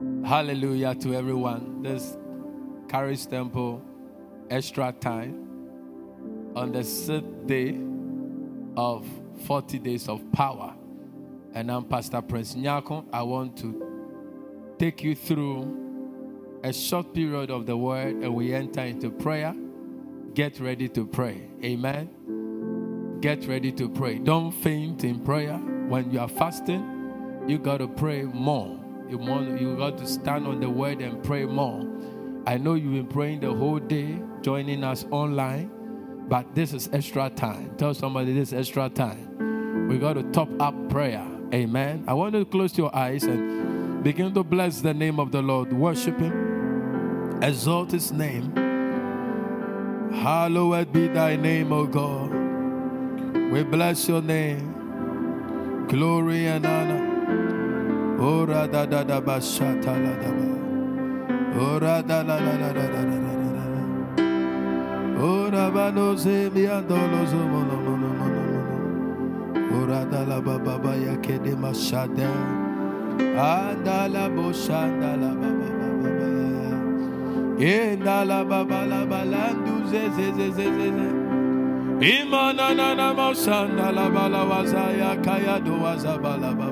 Hallelujah to everyone. This Charis Temple extra time on the sixth day of 40 days of power. And I'm Pastor Prince Nyako. I want to take you through a short period of the word and we enter into prayer. Get ready to pray. Amen. Get ready to pray. Don't faint in prayer. When you are fasting, you got to pray more. You, want, you got to stand on the word and pray more. I know you've been praying the whole day, joining us online, but this is extra time. Tell somebody this extra time. We got to top up prayer. Amen. I want you to close your eyes and begin to bless the name of the Lord. Worship Him, exalt His name. Hallowed be Thy name, O God. We bless Your name. Glory and honor. Ora da da da ba shata la da ba. Ora da la la la la la la la la la. Ora ba no se mi andolo zo mo no mo no mo no mo no. Ora da la ba ba ba ya ke de ma shada. Anda la bo shanda la ba ba ba ba ba ya ya. Enda la ba ba la ba la ndu ze ze ze ze ze ze. Imana na na mo shanda la ba la wa za ya kaya do wa za ba la ba.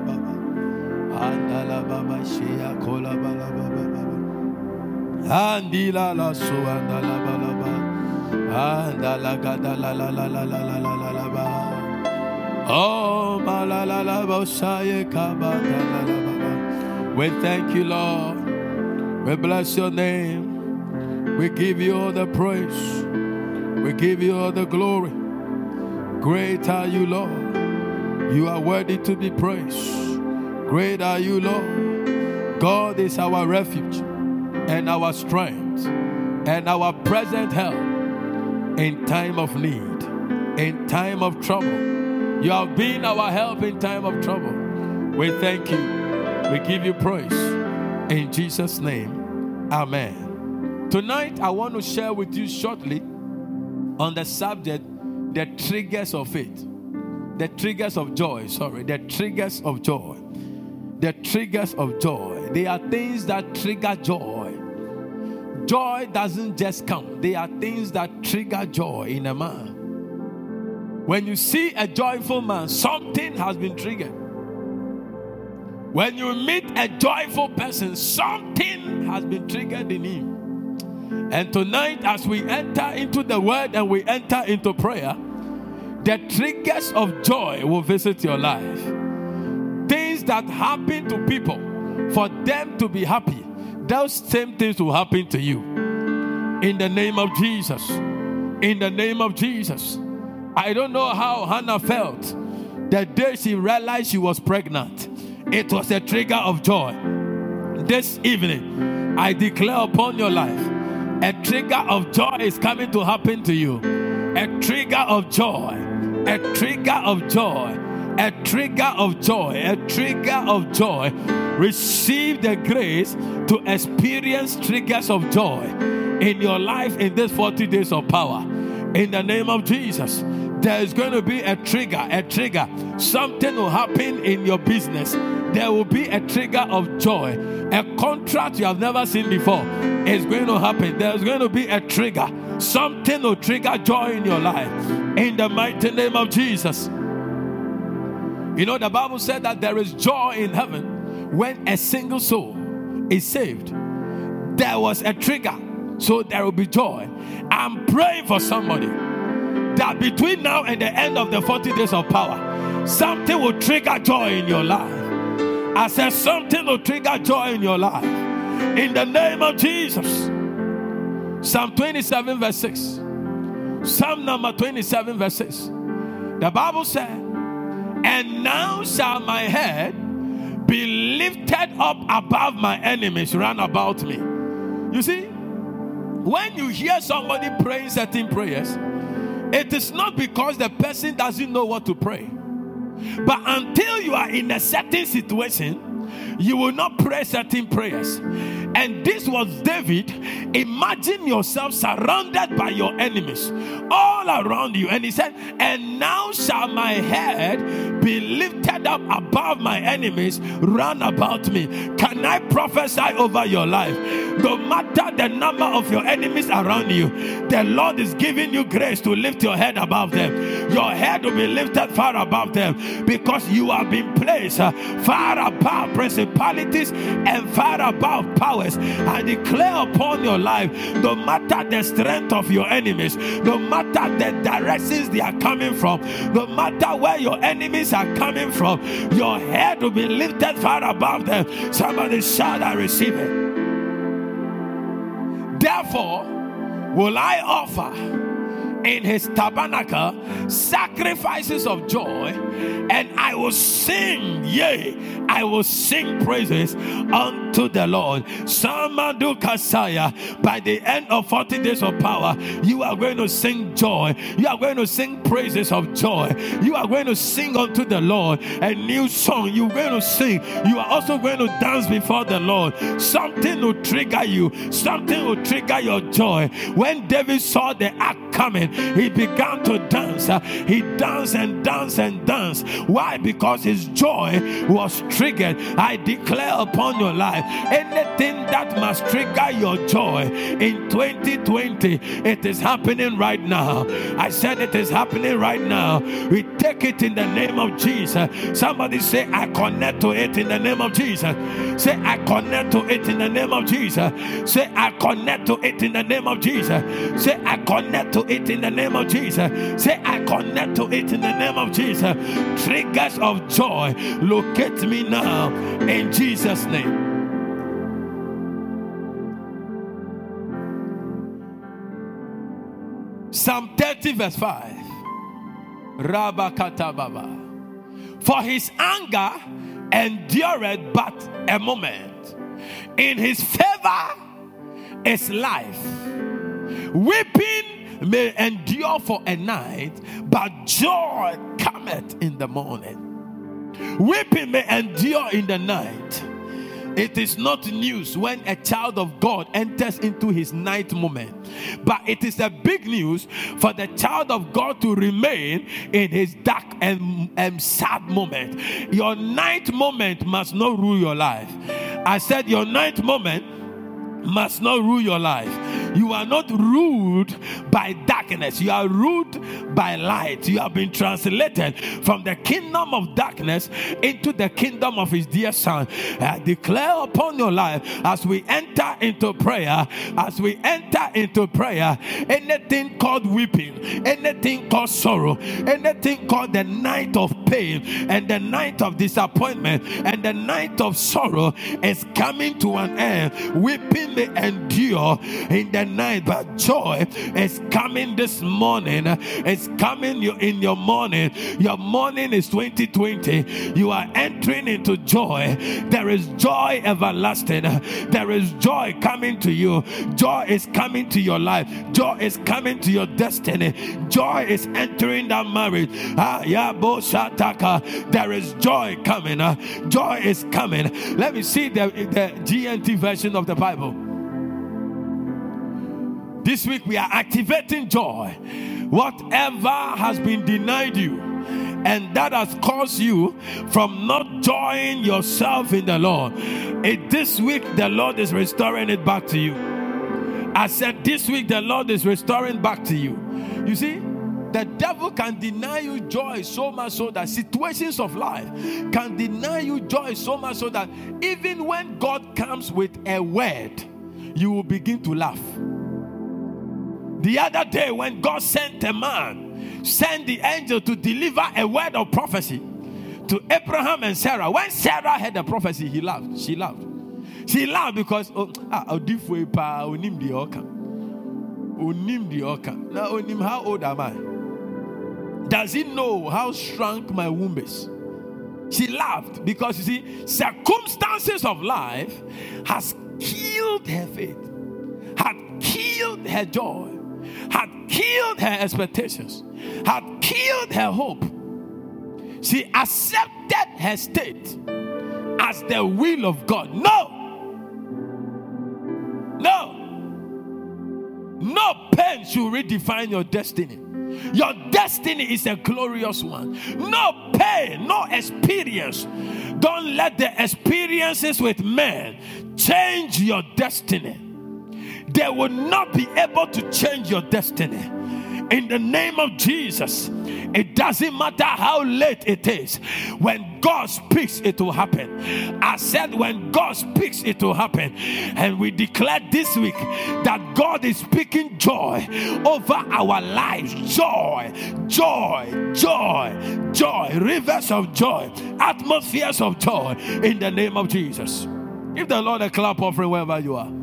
Andala baba shia kola baba baba. Andila la so andala bala ba. Andala gada la la la la la la la la la ba. Oh ma la la la ba shaye kaba da la la baba. We thank you, Lord. We bless your name. We give you all the praise. We give you all the glory. Great are you, Lord. You are worthy to be praised. Great are you, Lord. God is our refuge and our strength and our present help in time of need, in time of trouble. You have been our help in time of trouble. We thank you. We give you praise. In Jesus' name, Amen. Tonight, I want to share with you shortly on the subject the triggers of faith. The triggers of joy, sorry, the triggers of joy the triggers of joy. They are things that trigger joy. Joy doesn't just come, they are things that trigger joy in a man. When you see a joyful man, something has been triggered. When you meet a joyful person, something has been triggered in him. And tonight, as we enter into the word and we enter into prayer, the triggers of joy will visit your life that happen to people for them to be happy, those same things will happen to you. In the name of Jesus. In the name of Jesus. I don't know how Hannah felt the day she realized she was pregnant. It was a trigger of joy. This evening, I declare upon your life a trigger of joy is coming to happen to you. A trigger of joy. A trigger of joy a trigger of joy, a trigger of joy. Receive the grace to experience triggers of joy in your life in these 40 days of power. In the name of Jesus, there is going to be a trigger, a trigger. Something will happen in your business. There will be a trigger of joy. A contract you have never seen before is going to happen. There's going to be a trigger. Something will trigger joy in your life. In the mighty name of Jesus. You know, the Bible said that there is joy in heaven when a single soul is saved. There was a trigger, so there will be joy. I'm praying for somebody that between now and the end of the 40 days of power, something will trigger joy in your life. I said, something will trigger joy in your life. In the name of Jesus. Psalm 27, verse 6. Psalm number 27, verse 6. The Bible said, and now shall my head be lifted up above my enemies round about me. You see, when you hear somebody praying certain prayers, it is not because the person doesn't know what to pray. But until you are in a certain situation, you will not pray certain prayers. And this was David. Imagine yourself surrounded by your enemies all around you. And he said, And now shall my head be lifted up above my enemies run about me. Can I prophesy over your life? No matter the number of your enemies around you, the Lord is giving you grace to lift your head above them. Your head will be lifted far above them because you have been placed uh, far above principalities and far above powers. I declare upon your life no matter the strength of your enemies, no matter the directions they are coming from, no matter where your enemies are coming from, your head will be lifted far above them. Somebody shout, I receive it. Therefore, will I offer in his tabernacle sacrifices of joy, and I will sing, yea, I will sing praises unto the Lord. Samadu Kasaya, by the end of 40 days of power, you are going to sing joy, you are going to sing praises of joy, you are going to sing unto the Lord a new song. You're going to sing, you are also going to dance before the Lord. Something will trigger you, something will trigger your joy. When David saw the act coming, he began to dance. He danced and danced and danced. Why? Because his joy was triggered. I declare upon your life anything that must trigger your joy in 2020, it is happening right now. I said it is happening right now. We take it in the name of Jesus. Somebody say, I connect to it in the name of Jesus. Say, I connect to it in the name of Jesus. Say, I connect to it in the name of Jesus. Say, I connect to it in the name of Jesus. Say, I connect to it in the name of Jesus. Triggers of joy, locate me now in Jesus' name. Psalm 30, verse 5. Rabakata Baba. For his anger endureth but a moment. In his favor is life. Weeping may endure for a night, but joy cometh in the morning. Weeping may endure in the night. It is not news when a child of God enters into his night moment, but it is a big news for the child of God to remain in his dark and, and sad moment. Your night moment must not rule your life. I said, Your night moment must not rule your life. You are not ruled by darkness, you are ruled by light. You have been translated from the kingdom of darkness into the kingdom of His dear Son. I declare upon your life as we enter into prayer, as we enter into prayer, anything called weeping, anything called sorrow, anything called the night of pain and the night of disappointment and the night of sorrow is coming to an end. Weeping may endure in the the night, but joy is coming this morning. It's coming you in your morning. Your morning is 2020. You are entering into joy. There is joy everlasting. There is joy coming to you. Joy is coming to your life. Joy is coming to your destiny. Joy is entering that marriage. Ah, There is joy coming. Uh, joy is coming. Let me see the, the GNT version of the Bible. This week we are activating joy. Whatever has been denied you and that has caused you from not joying yourself in the Lord. It, this week the Lord is restoring it back to you. I said this week the Lord is restoring back to you. You see, the devil can deny you joy so much so that situations of life can deny you joy so much so that even when God comes with a word, you will begin to laugh. The other day, when God sent a man, sent the angel to deliver a word of prophecy to Abraham and Sarah. When Sarah heard the prophecy, he laughed. She laughed. She laughed because oh, ah, onim the oka, onim the oka. Now, onim, how old am I? Does he know how shrunk my womb is? She laughed because you see, circumstances of life has killed her faith, had killed her joy had killed her expectations, had killed her hope. She accepted her state as the will of God. No. No. No pain should redefine your destiny. Your destiny is a glorious one. No pain, no experience. Don't let the experiences with men change your destiny. They will not be able to change your destiny in the name of Jesus. It doesn't matter how late it is. When God speaks, it will happen. I said, when God speaks, it will happen. And we declare this week that God is speaking joy over our lives. Joy, joy, joy, joy, rivers of joy, atmospheres of joy in the name of Jesus. Give the Lord a clap offering wherever you are.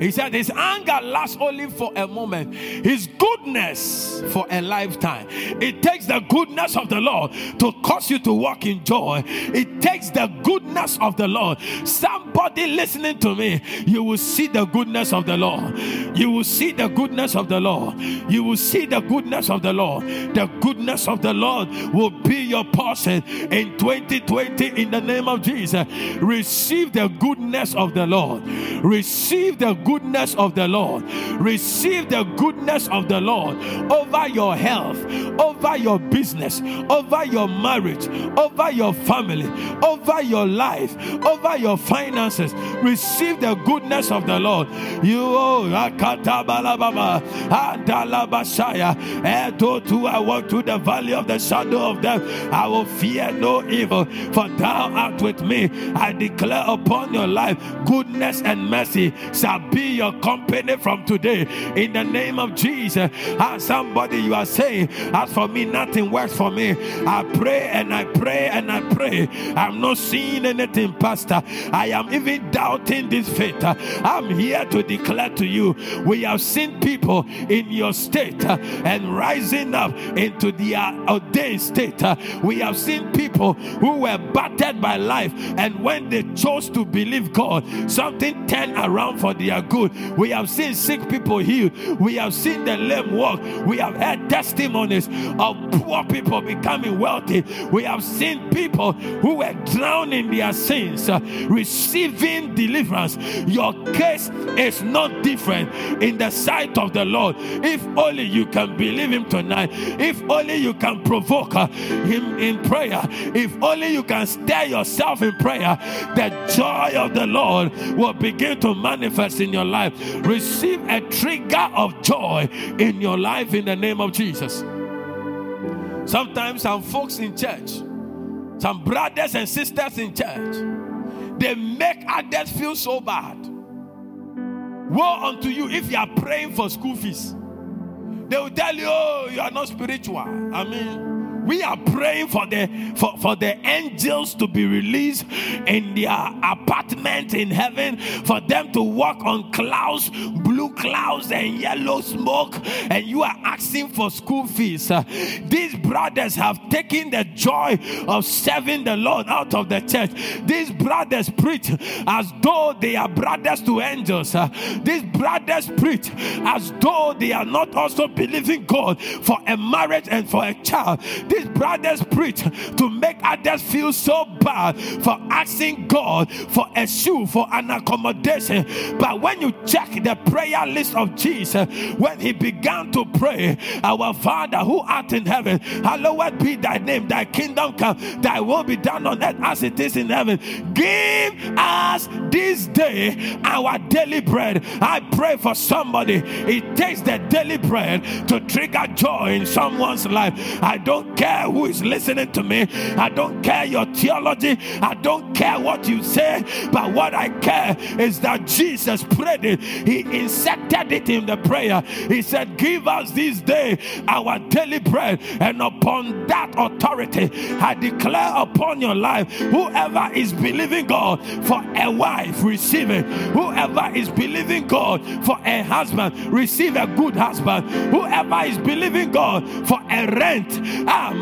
He said, His anger lasts only for a moment, His goodness for a lifetime. It takes the goodness of the Lord to cause you to walk in joy. It takes the goodness of the Lord. Somebody listening to me, you will see the goodness of the Lord. You will see the goodness of the Lord. You will see the goodness of the Lord. The goodness of the Lord will be your portion in 2020 in the name of Jesus. Receive the goodness of the Lord. Receive the goodness of the Lord. Receive the goodness of the Lord over your health, over your business, over your marriage, over your family, over your life, over your finances. Receive the goodness of the Lord. You oh, to I walk through the valley of the shadow of death. I will fear no evil, for thou art with me. I declare upon your life goodness and mercy shall be be your company from today in the name of Jesus. As somebody you are saying, as for me, nothing works for me. I pray and I pray and I pray. I'm not seeing anything, Pastor. I am even doubting this faith. I'm here to declare to you we have seen people in your state uh, and rising up into the uh, ordained state. Uh, we have seen people who were battered by life, and when they chose to believe God, something turned around for their good. We have seen sick people healed. We have seen the lame walk. We have heard testimonies of poor people becoming wealthy. We have seen people who were drowning their sins uh, receiving deliverance. Your case is not different in the sight of the Lord. If only you can believe Him tonight, if only you can provoke uh, Him in prayer, if only you can stir yourself in prayer, the joy of the Lord will begin to manifest in your life. Receive a trigger of joy in your life in the name of Jesus. Sometimes some folks in church, some brothers and sisters in church, they make others feel so bad. Woe unto you if you are praying for school fees. They will tell you, oh, you are not spiritual. I mean, we are praying for the for, for the angels to be released in their apartment in heaven for them to walk on clouds blue clouds and yellow smoke and you are asking for school fees. These brothers have taken the joy of serving the lord out of the church. These brothers preach as though they are brothers to angels. These brothers preach as though they are not also believing god for a marriage and for a child. these brothers preach to make others feel so bad for asking God for a shoe, for an accommodation. But when you check the prayer list of Jesus, when he began to pray, Our Father who art in heaven, hallowed be thy name, thy kingdom come, thy will be done on earth as it is in heaven. Give us this day our daily bread. I pray for somebody. It takes the daily bread to trigger joy in someone's life. I don't care care who is listening to me. I don't care your theology. I don't care what you say. But what I care is that Jesus prayed it. He inserted it in the prayer. He said, Give us this day our daily bread. And upon that authority, I declare upon your life, whoever is believing God for a wife, receive it. Whoever is believing God for a husband, receive a good husband. Whoever is believing God for a rent, ah,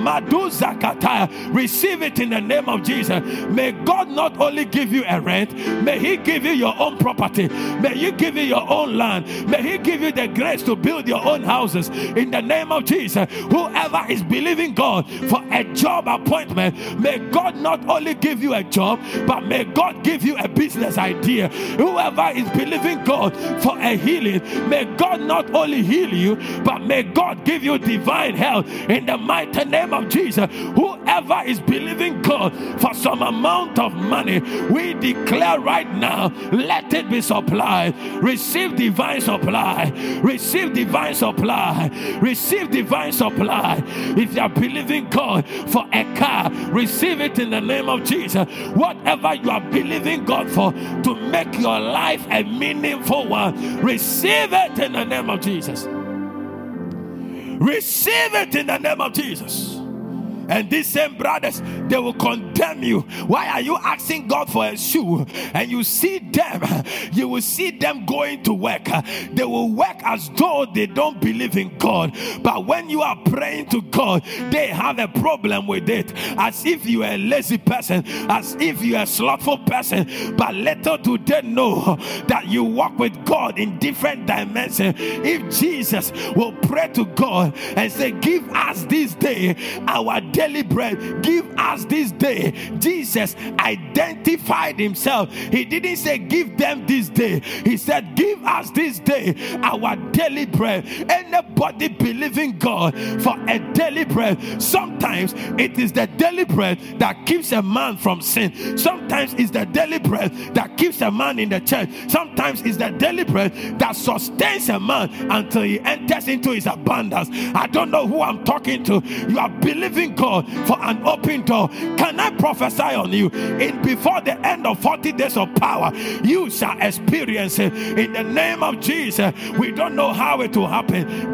Receive it in the name of Jesus. May God not only give you a rent, may He give you your own property. May He give you your own land. May He give you the grace to build your own houses in the name of Jesus. Whoever is believing God for a job appointment, may God not only give you a job, but may God give you a business idea. Whoever is believing God for a healing, may God not only heal you, but may God give you divine health in the mighty name of Jesus. Whoever is believing God for some amount of money, we declare right now, let it be supplied. Receive divine supply. Receive divine supply. Receive divine supply. If you are believing God for a car, receive it in the name of Jesus. Whatever you are believing God for to make your life a meaningful one, receive it in the name of Jesus. Receive it in the name of Jesus. And these same brothers, they will condemn you. Why are you asking God for a shoe? And you see them, you will see them going to work. They will work as though they don't believe in God. But when you are praying to God, they have a problem with it. As if you are a lazy person, as if you are a slothful person. But little do they know that you walk with God in different dimensions. If Jesus will pray to God and say, Give us this day our daily bread. Give us this day. Jesus identified himself. He didn't say, Give them this day. He said, Give us this day our daily bread. Anybody believing God for a daily bread, sometimes it is the daily bread that keeps a man from sin. Sometimes it's the daily bread that keeps a man in the church. Sometimes it's the daily bread that sustains a man until he enters into his abundance. I don't know who I'm talking to. You are believing God For an open door. Can I prophesy on you? In before the end of 40 days of power, you shall experience it in the name of Jesus. We don't know how it will happen.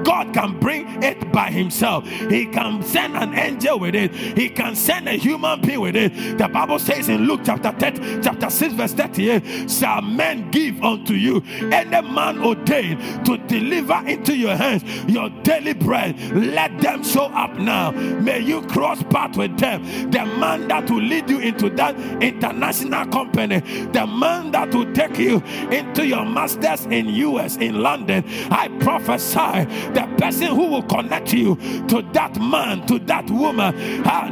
God can bring it by Himself. He can send an angel with it. He can send a human being with it. The Bible says in Luke chapter 10, chapter 6, verse 38, shall men give unto you any man ordained to deliver into your hands your daily bread. Let them show up now. May you cross path with them. The man that will lead you into that international company, the man that will take you into your masters in US, in London. I prophesy the person who will connect you to that man, to that woman. Ah,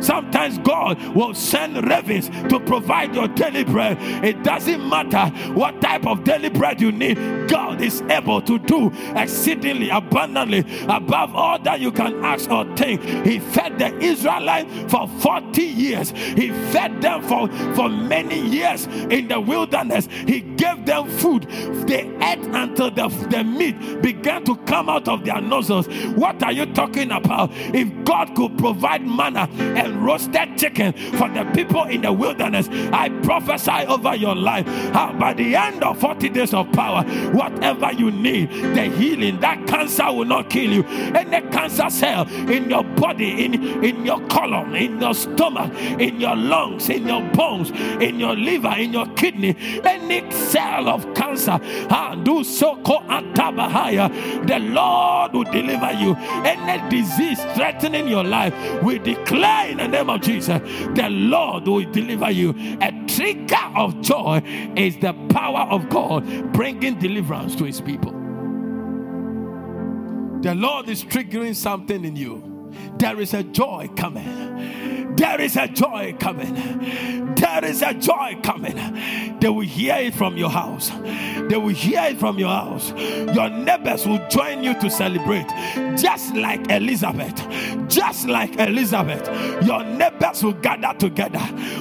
Sometimes God will send ravens to provide your daily bread. It doesn't matter what type of daily bread you need, God is able to do exceedingly abundantly above all that you can ask or think. He fed the Israelites for 40 years. He fed them for, for many years in the wilderness. He gave them food. They ate until the, the meat began to come out of their nostrils. What are you talking about? If God could provide manna and roasted chicken for the people in the wilderness, I prophesy over your life. How by the end of 40 days of power, whatever you need, the healing, that cancer will not kill you. Any cancer cell in your body, in, in your colon, in your stomach, in your lungs, in your bones, in your liver, in your kidney, any cell of cancer, ah, do so the Lord will deliver you. Any disease threatening your life, we declare in the name of Jesus, the Lord will deliver you. A trigger of joy is the power of God bringing deliverance to his people. The Lord is triggering something in you there is a joy coming. There is a joy coming. There is a joy coming. They will hear it from your house. They will hear it from your house. Your neighbors will join you to celebrate. Just like Elizabeth. Just like Elizabeth. Your neighbors will gather together.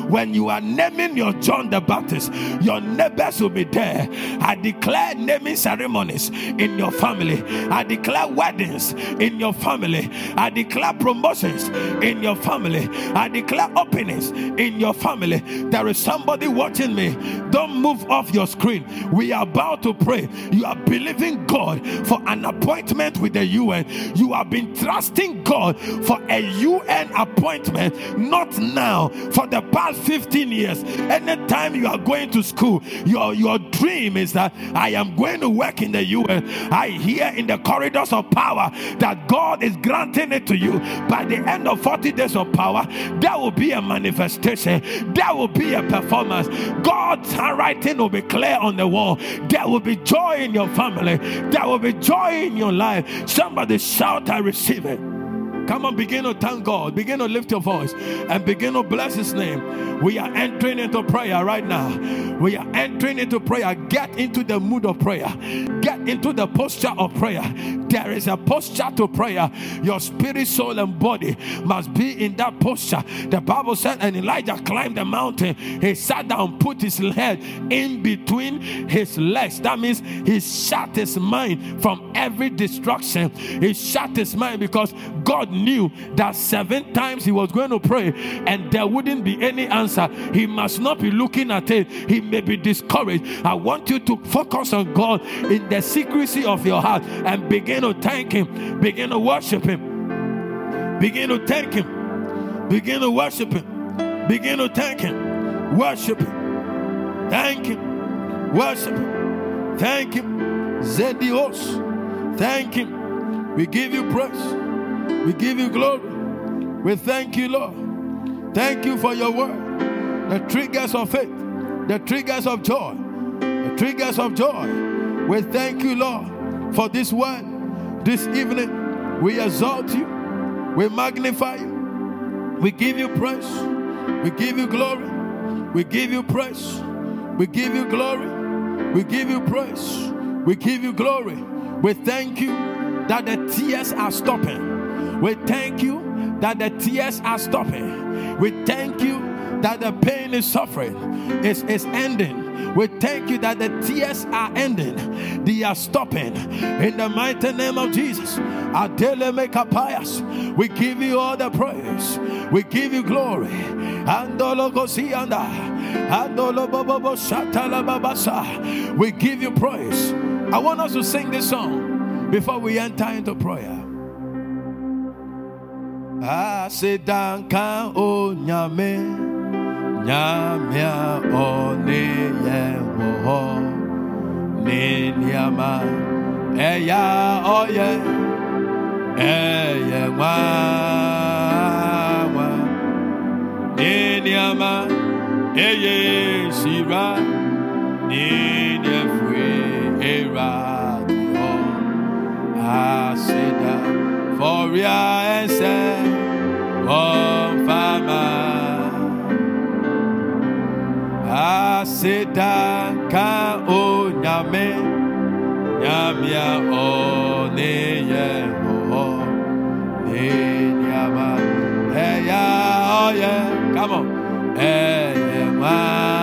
When you are naming your John the Baptist, your neighbors will be there. I declare naming ceremonies in your family. I declare weddings in your family. I declare promotions in your family. I declare openness in your family. There is somebody watching me. Don't move off your screen. We are about to pray. You are believing God for an appointment with the UN. You have been trusting God for a UN appointment, not now, for the past 15 years. Anytime you are going to school, your, your dream is that I am going to work in the UN. I hear in the corridors of power that God is granting it to you. By the end of 40 days of power, there will be a manifestation, there will be a performance. God's handwriting will be clear on the wall. There will be joy in your family, there will be joy in your life. Somebody shout, I receive it. Come on, begin to thank God. Begin to lift your voice and begin to bless His name. We are entering into prayer right now. We are entering into prayer. Get into the mood of prayer. Get into the posture of prayer. There is a posture to prayer. Your spirit, soul, and body must be in that posture. The Bible said, and Elijah climbed the mountain. He sat down, put his head in between his legs. That means he shut his mind from every destruction. He shut his mind because God knew that seven times he was going to pray and there wouldn't be any answer. He must not be looking at it. He may be discouraged. I want you to focus on God in the secrecy of your heart and begin to thank Him, begin to worship Him, begin to thank Him, begin to worship Him, begin to thank Him, worship Him, thank Him, worship Him, thank Him, Zedios, thank Him. We give you praise. We give you glory. We thank you, Lord. Thank you for your word. The triggers of faith, the triggers of joy, the triggers of joy. We thank you, Lord, for this word this evening. We exalt you. We magnify you. We give you praise. We give you glory. We give you praise. We give you glory. We give you praise. We give you glory. We thank you that the tears are stopping. We thank you that the tears are stopping. We thank you that the pain is suffering is, is ending. We thank you that the tears are ending. They are stopping. In the mighty name of Jesus. our daily maker, Adele We give you all the praise. We give you glory. We give you praise. I want us to sing this song before we enter into prayer. Asedanka onyame nyamea ɔne yɛn wɔ hɔ ne nneɛma ɛya ɔyɛ ɛyɛ nwanwa ne nneɛma ɛyɛ nhyira ne nneɛfue era hɔ aseda fɔria ɛsɛ. On fama aseda ka o nyame nyamia o ne ye ho ne nyama eya oh yeah come on. Ma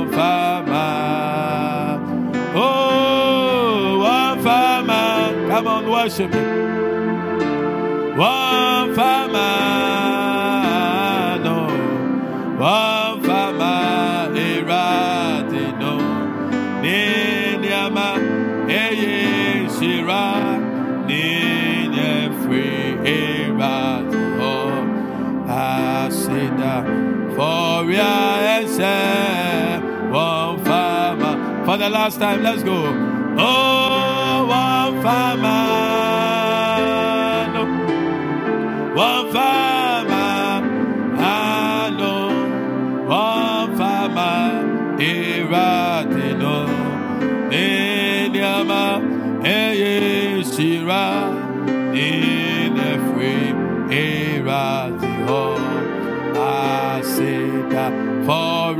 one fama no one fama eradino ninyama eye shira ninye free eradino Asida for one farmer. For the last time, let's go. Oh, one farmer. No.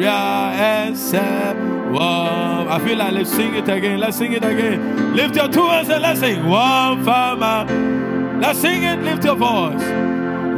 Ya, I feel like let's sing it again. Let's sing it again. Lift your two hands and let's sing. One farmer. Let's sing it. Lift your voice.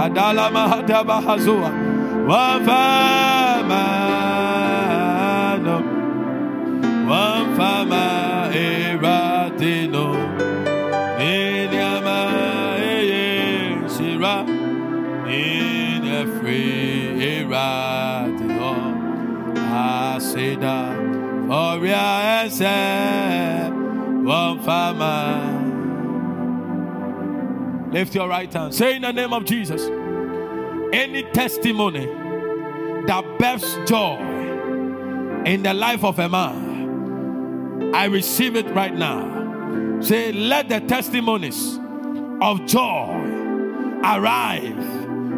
Adala Mahata Bahazua. One Fama no One Fama Eratino Inyama Eye Shira. In every Eratino Asida Foria Ese. One Fama Lift your right hand. Say in the name of Jesus. Any testimony that births joy in the life of a man, I receive it right now. Say, let the testimonies of joy arrive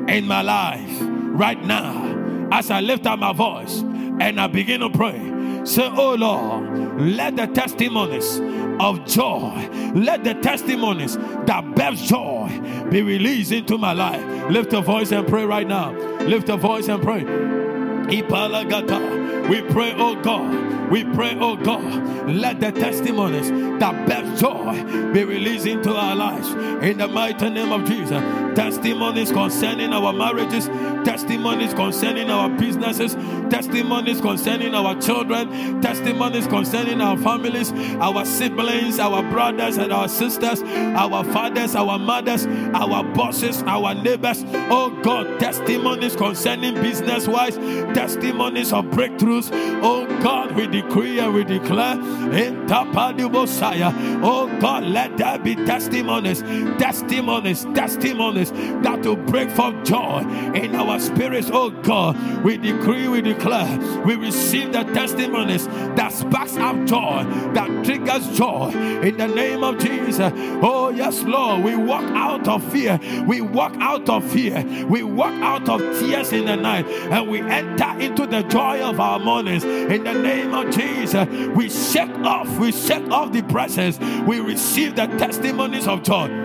in my life right now as I lift up my voice and I begin to pray. Say, Oh Lord, let the testimonies of joy, let the testimonies that birth joy be released into my life. Lift a voice and pray right now. Lift a voice and pray. Ipalagata. We pray, oh God. We pray, oh God. Let the testimonies that birth joy be released into our lives. In the mighty name of Jesus. Testimonies concerning our marriages, testimonies concerning our businesses, testimonies concerning our children, testimonies concerning our families, our siblings, our brothers and our sisters, our fathers, our mothers, our bosses, our neighbors. Oh God, testimonies concerning business wise, testimonies of breakthroughs. Oh God, we decree and we declare in Tapadibosaya. Oh God, let there be testimonies, testimonies, testimonies that will break forth joy in our spirits. Oh God, we decree, we declare, we receive the testimonies that sparks up joy, that triggers joy in the name of Jesus. Oh yes, Lord, we walk out of fear, we walk out of fear, we walk out of tears in the night, and we enter into the joy of our mornings in the name of Jesus. We shake off, we shake off the presence, we receive the testimonies of the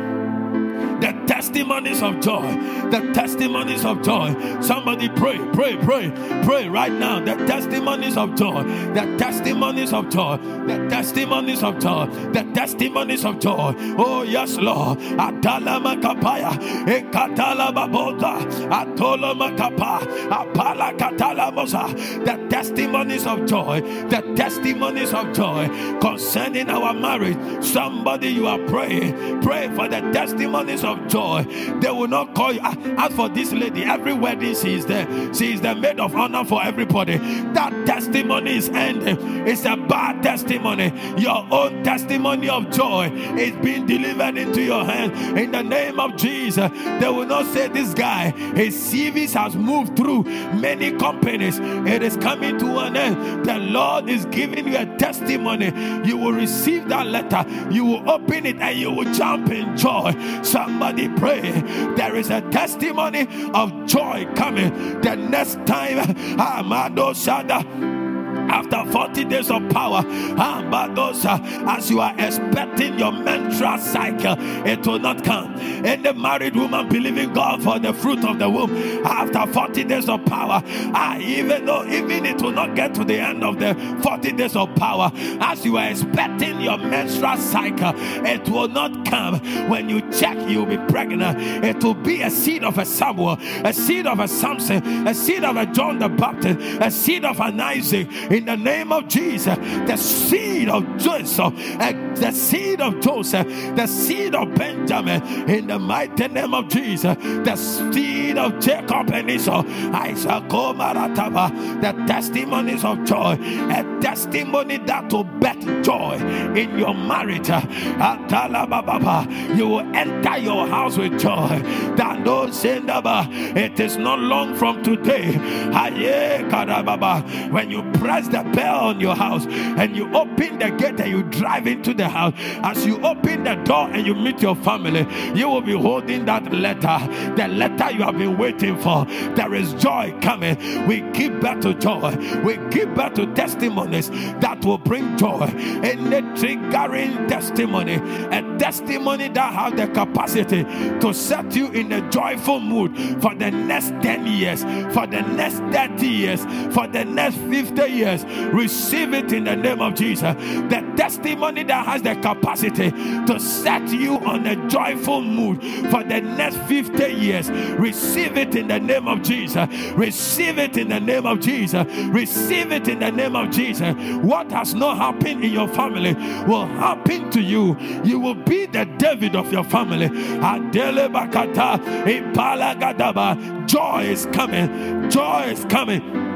testimonies of joy, the testimonies of joy. Somebody pray, pray, pray, pray right now. The testimonies of joy, the testimonies of joy, the testimonies of joy, the testimonies of joy. Oh, yes, Lord. Atala makapaya, ekatala baboda, atola makapa, apala katala mosa. The testimonies of joy, the testimonies of joy concerning our marriage. Somebody you are praying, pray for the testimonies of joy. They will not call you. As for this lady, every wedding she is there. She is the maid of honor for everybody. That testimony is ending. It's a bad testimony. Your own testimony of joy is being delivered into your hands in the name of Jesus. They will not say this guy, his CVs has moved through many companies. It is coming to an end. The Lord is giving you a testimony. You will receive that letter. You will open it and you will jump in joy. Somebody pray. There is a testimony of joy coming. The next time, ah, Amado Shada after 40 days of power, as you are expecting your menstrual cycle, it will not come. The married woman believing God for the fruit of the womb, after 40 days of power, ah, even though even it will not get to the end of the 40 days of power, as you are expecting your menstrual cycle, it will not come. When you check, you'll be pregnant. It will be a seed of a Samuel, a seed of a Samson, a seed of a John the Baptist, a seed of an Isaac in the name of Jesus. The seed of Joseph, eh, the seed of Joseph, the seed of Benjamin, in the mighty name of Jesus, the seed of Jacob and Esau, Isaac, the testimonies of joy, a testimony that will bet joy in your marriage. You will enter your house with joy. That no It is not long from today. When you press rings the bell on your house and you open the gate and you drive into the house, as you open the door and you meet your family, you will be holding that letter, the letter you have been waiting for. There is joy coming. We give back to joy. We give back to testimonies that will bring joy. Any triggering testimony, a testimony that has the capacity to set you in a joyful mood for the next 10 years, for the next 30 years, for the next 50 years. Receive it in the name of Jesus. The testimony that has the capacity to set you on a joyful mood for the next 50 years. Receive it in the name of Jesus. Receive it in the name of Jesus. Receive it in the name of Jesus. What has not happened in your family will happen to you. You will be the David of your family. Joy is coming. Joy is coming.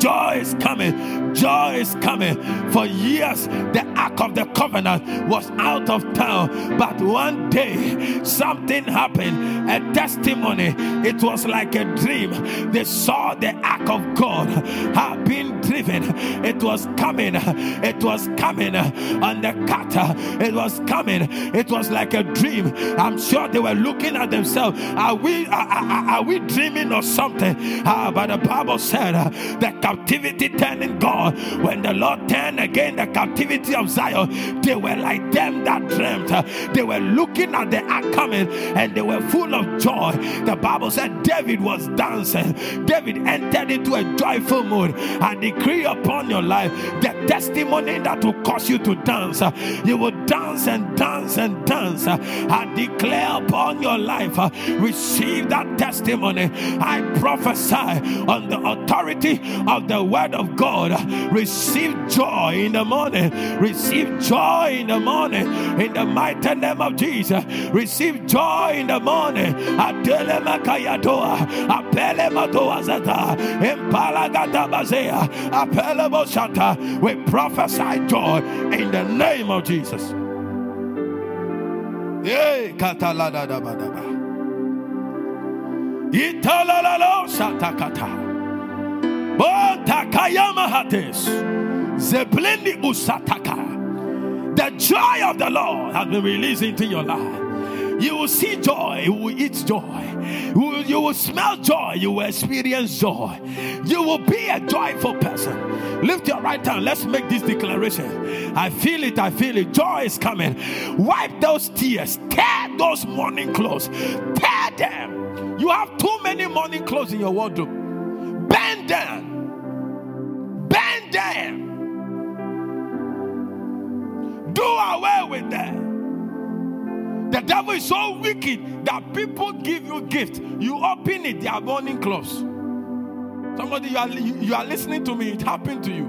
Joy is coming. Joy is coming. For years, the Ark of the Covenant was out of town. But one day, something happened. A testimony. It was like a dream. They saw the Ark of God had been driven. It was coming. It was coming on the cutter. It was coming. It was like a dream. I'm sure they were looking at themselves. Are we are, are, are we dreaming or something? Ah, but the Bible said uh, that captivity turning God. When the Lord turned again the captivity of Zion, they were like them that dreamt. They were looking at the coming and they were full of joy. The Bible said David was dancing. David entered into a joyful mood. I decree upon your life the testimony that will cause you to dance. You will dance and dance and dance. I declare upon your life, receive that testimony. I prophesy on the authority of of the word of God. Receive joy in the morning. Receive joy in the morning. In the mighty name of Jesus. Receive joy in the morning. We prophesy joy in the name of Jesus. Yay, katalada dabadaba. Italalalo shatakata. The joy of the Lord has been released into your life. You will see joy, you will eat joy, you will, you will smell joy, you will experience joy. You will be a joyful person. Lift your right hand. Let's make this declaration. I feel it, I feel it. Joy is coming. Wipe those tears, tear those mourning clothes, tear them. You have too many mourning clothes in your wardrobe. Them Bend them. Do away with them. The devil is so wicked that people give you gift. You open it, they are burning clothes. Somebody, you are, you are listening to me, it happened to you.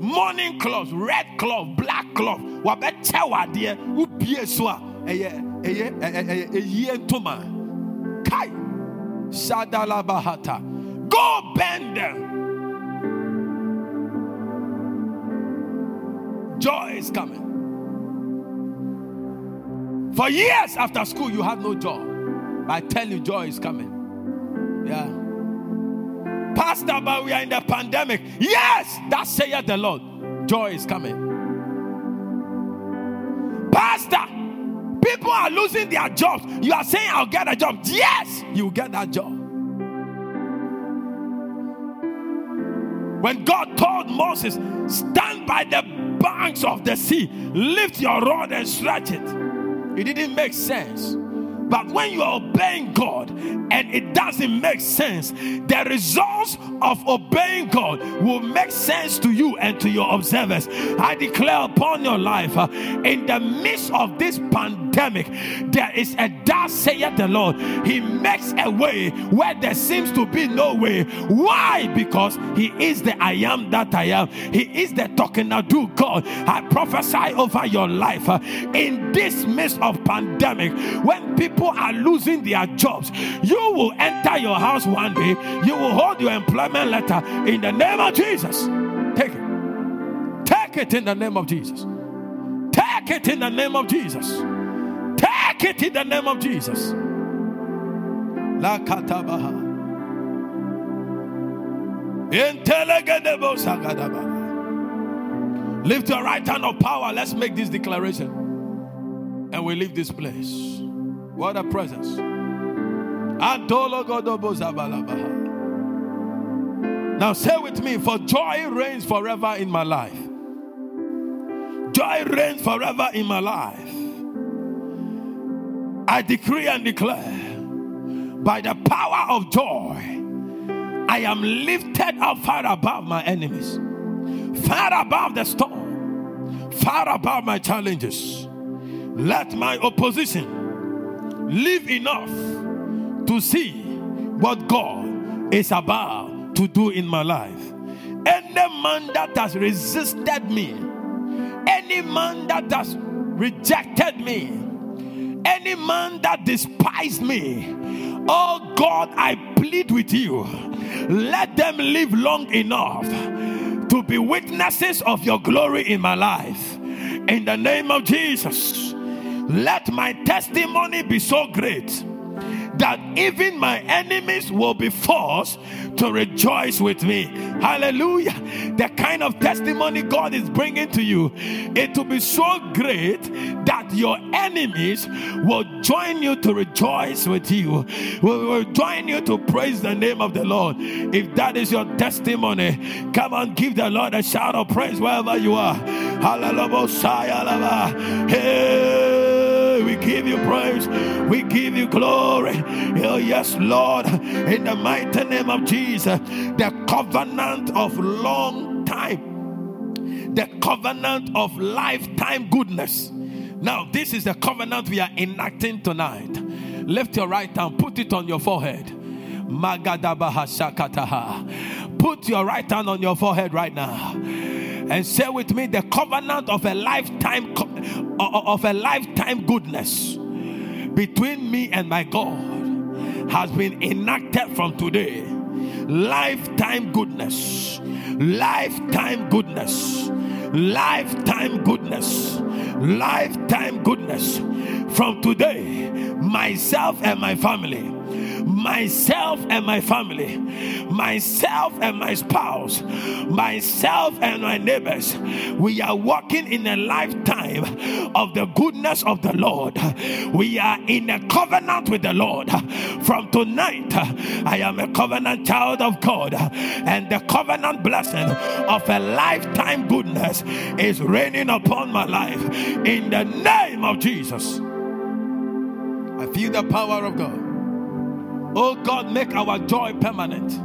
Mourning clothes, red cloth, black cloth. Wabeche wadie, upie so a eye eye eye eye ntoma. Kai. Shadala bahata. Go bend them. Joy is coming. For years after school, you had no joy. I tell you, joy is coming. Yeah. Pastor, but we are in the pandemic. Yes, that saith the Lord. Joy is coming. Pastor, people are losing their jobs. You are saying, I'll get a job. Yes, you get that job. When God told Moses, stand by the banks of the sea, lift your rod and stretch it. It didn't make sense. But when you are obeying God and it doesn't make sense, the results of obeying God will make sense to you and to your observers. I declare upon your life, uh, in the midst of this pandemic, there is a dark saith the Lord. He makes a way where there seems to be no way. Why? Because He is the I am that I am. He is the talking now do God. I prophesy over your life uh, in this midst of pandemic when people people are losing their jobs, you will enter your house one day, you will hold your employment letter in the name of Jesus. Take it. Take it in the name of Jesus. Take it in the name of Jesus. Take it in the name of Jesus. La katabaha. Lift your right hand of power. Let's make this declaration. And we leave this place. What a presence. Now say with me, for joy reigns forever in my life. Joy reigns forever in my life. I decree and declare by the power of joy, I am lifted up far above my enemies, far above the storm, far above my challenges. Let my opposition live enough to see what God is about to do in my life. Any man that has resisted me, any man that has rejected me, any man that despised me, oh God, I plead with you, let them live long enough to be witnesses of your glory in my life. In the name of Jesus, let my testimony be so great that even my enemies will be forced to rejoice with me. Hallelujah. The kind of testimony God is bringing to you, it will be so great that your enemies will join you to rejoice with you, will, will join you to praise the name of the Lord. If that is your testimony, come on, give the Lord a shout of praise wherever you are. Hallelujah. Hey we give you praise. We give you glory. Oh, yes, Lord, in the mighty name of Jesus, the covenant of long time, the covenant of lifetime goodness. Now, this is the covenant we are enacting tonight. Lift your right hand, put it on your forehead. Put your right hand on your forehead right now and say with me the covenant of a lifetime of a lifetime goodness between me and my God has been enacted from today. Lifetime goodness, lifetime goodness, lifetime goodness, lifetime goodness. From today, myself and my family myself and my family, myself and my spouse, myself and my neighbors, we are walking in a lifetime of the goodness of the Lord. We are in a covenant with the Lord. From tonight, I am a covenant child of God, and the covenant blessing of a lifetime goodness is raining upon my life in the name of Jesus. I feel the power of God. Oh God, make our joy permanent.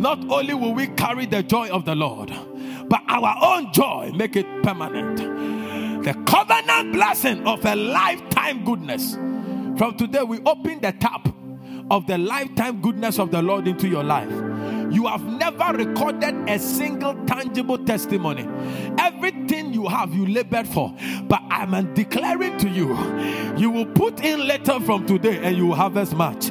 Not only will we carry the joy of the Lord, but our own joy make it permanent. The covenant blessing of a lifetime goodness. From today, we open the tap of the lifetime goodness of the Lord into your life. You have never recorded a single tangible testimony. Everything you have, you labored for. But I'm declaring to you, you will put in later from today and you will harvest much.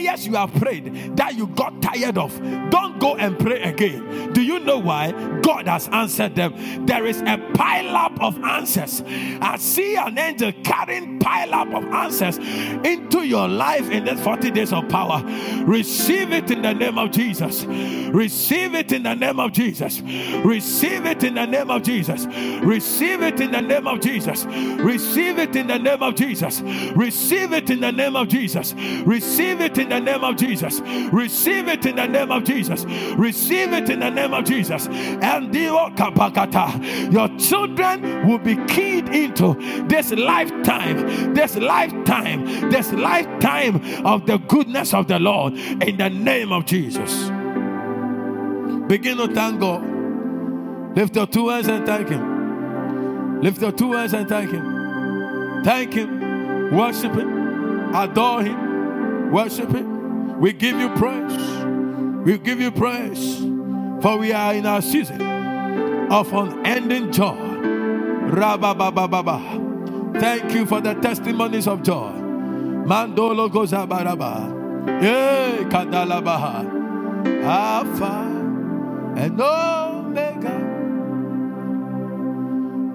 Prayers you have prayed that you got tired of, don't go and pray again. Do you know why? God has answered them. There is a pile up of answers. I see an angel carrying pile up of answers into your life in this 40 days of power. Receive it in the name of Jesus. Receive it in the name of Jesus. Receive it in the name of Jesus. Receive it in the name of Jesus. Receive it in the name of Jesus. Receive it in the name of Jesus. Receive it in the name of Jesus. Receive it in the name of Jesus. Receive it in the name of Jesus. And your children will be keyed into this lifetime, this lifetime, this lifetime of the goodness of the Lord in the name of Jesus. Begin to thank God. Lift your two hands and thank Him. Lift your two hands and thank Him. Thank Him. Worship Him. Adore Him. Worship Him. We give you praise. We give you praise. For we are in our season of unending joy. Rabba. Thank you for the testimonies of joy. Mandolo Gozabaraba. Hey, eh, Kadalabaha. Alpha and Omega.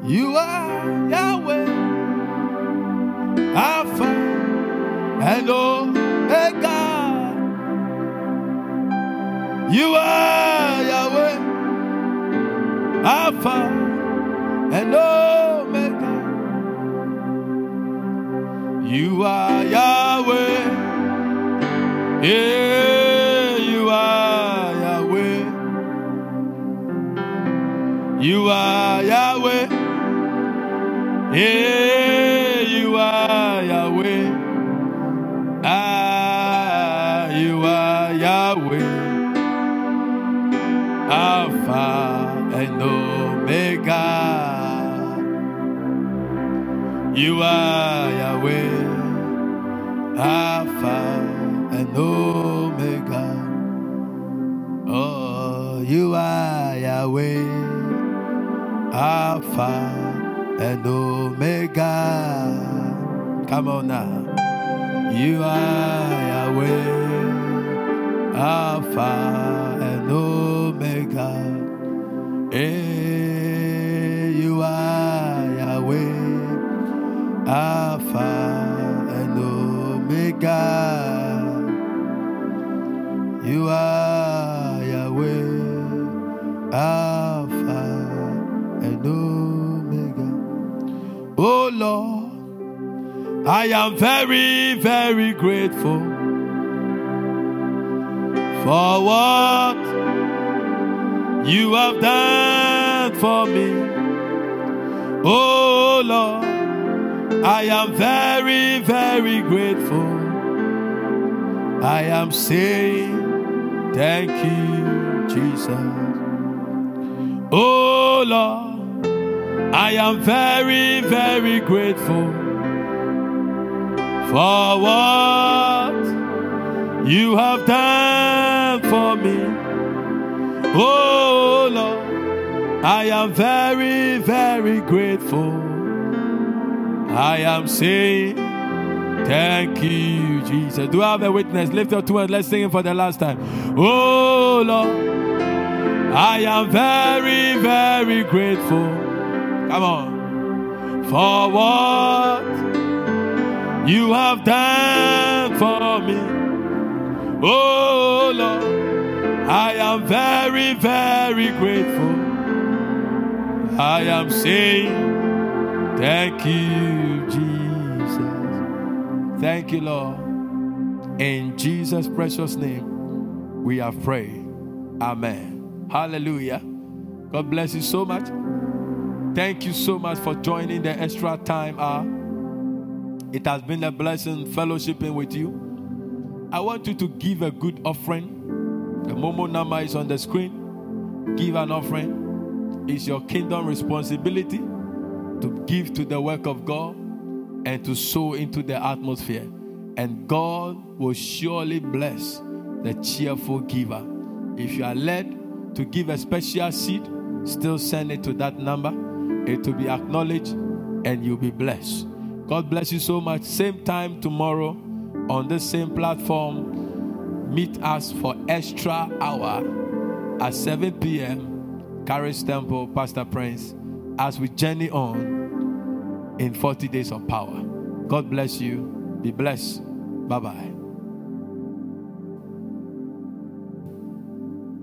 You are Yahweh. Alpha and Omega. You are Yahweh, Alpha and Omega. You are Yahweh. Yeah, you are Yahweh. You are Yahweh. Yeah. Alpha and Omega. You are Yahweh, Alpha and Omega. Oh, you are Yahweh, Alpha and Omega. Come on now. You are Yahweh, Alpha Hey, you are Yahweh, Alpha and Omega. You are Yahweh, Alpha and Omega. Oh Lord, I am very, very grateful very, grateful. I am saying thank you, Jesus. Oh Lord, I am very, very grateful for what you have done for me. Oh Lord, I am very, very grateful. I am saying thank you, Jesus. Do I have a witness? Lift your two hands. Let's sing it for the last time. Oh Lord, I am very, very grateful. Come on. For what you have done for me. Oh Lord, I am very, very grateful. I am saying, Thank you, Jesus. Thank you, Lord. In Jesus' precious name, we have prayed. Amen. Hallelujah. God bless you so much. Thank you so much for joining the extra time hour. It has been a blessing fellowshipping with you. I want you to give a good offering. The Momo number is on the screen. Give an offering. It's your kingdom responsibility to give to the work of God and to sow into the atmosphere. And God will surely bless the cheerful giver. If you are led to give a special seed, still send it to that number. It will be acknowledged and you'll be blessed. God bless you so much. Same time tomorrow on the same platform. Meet us for extra hour at 7 p.m. Caris Temple, Pastor Prince, as we journey on in 40 days of power. God bless you. Be blessed. Bye bye.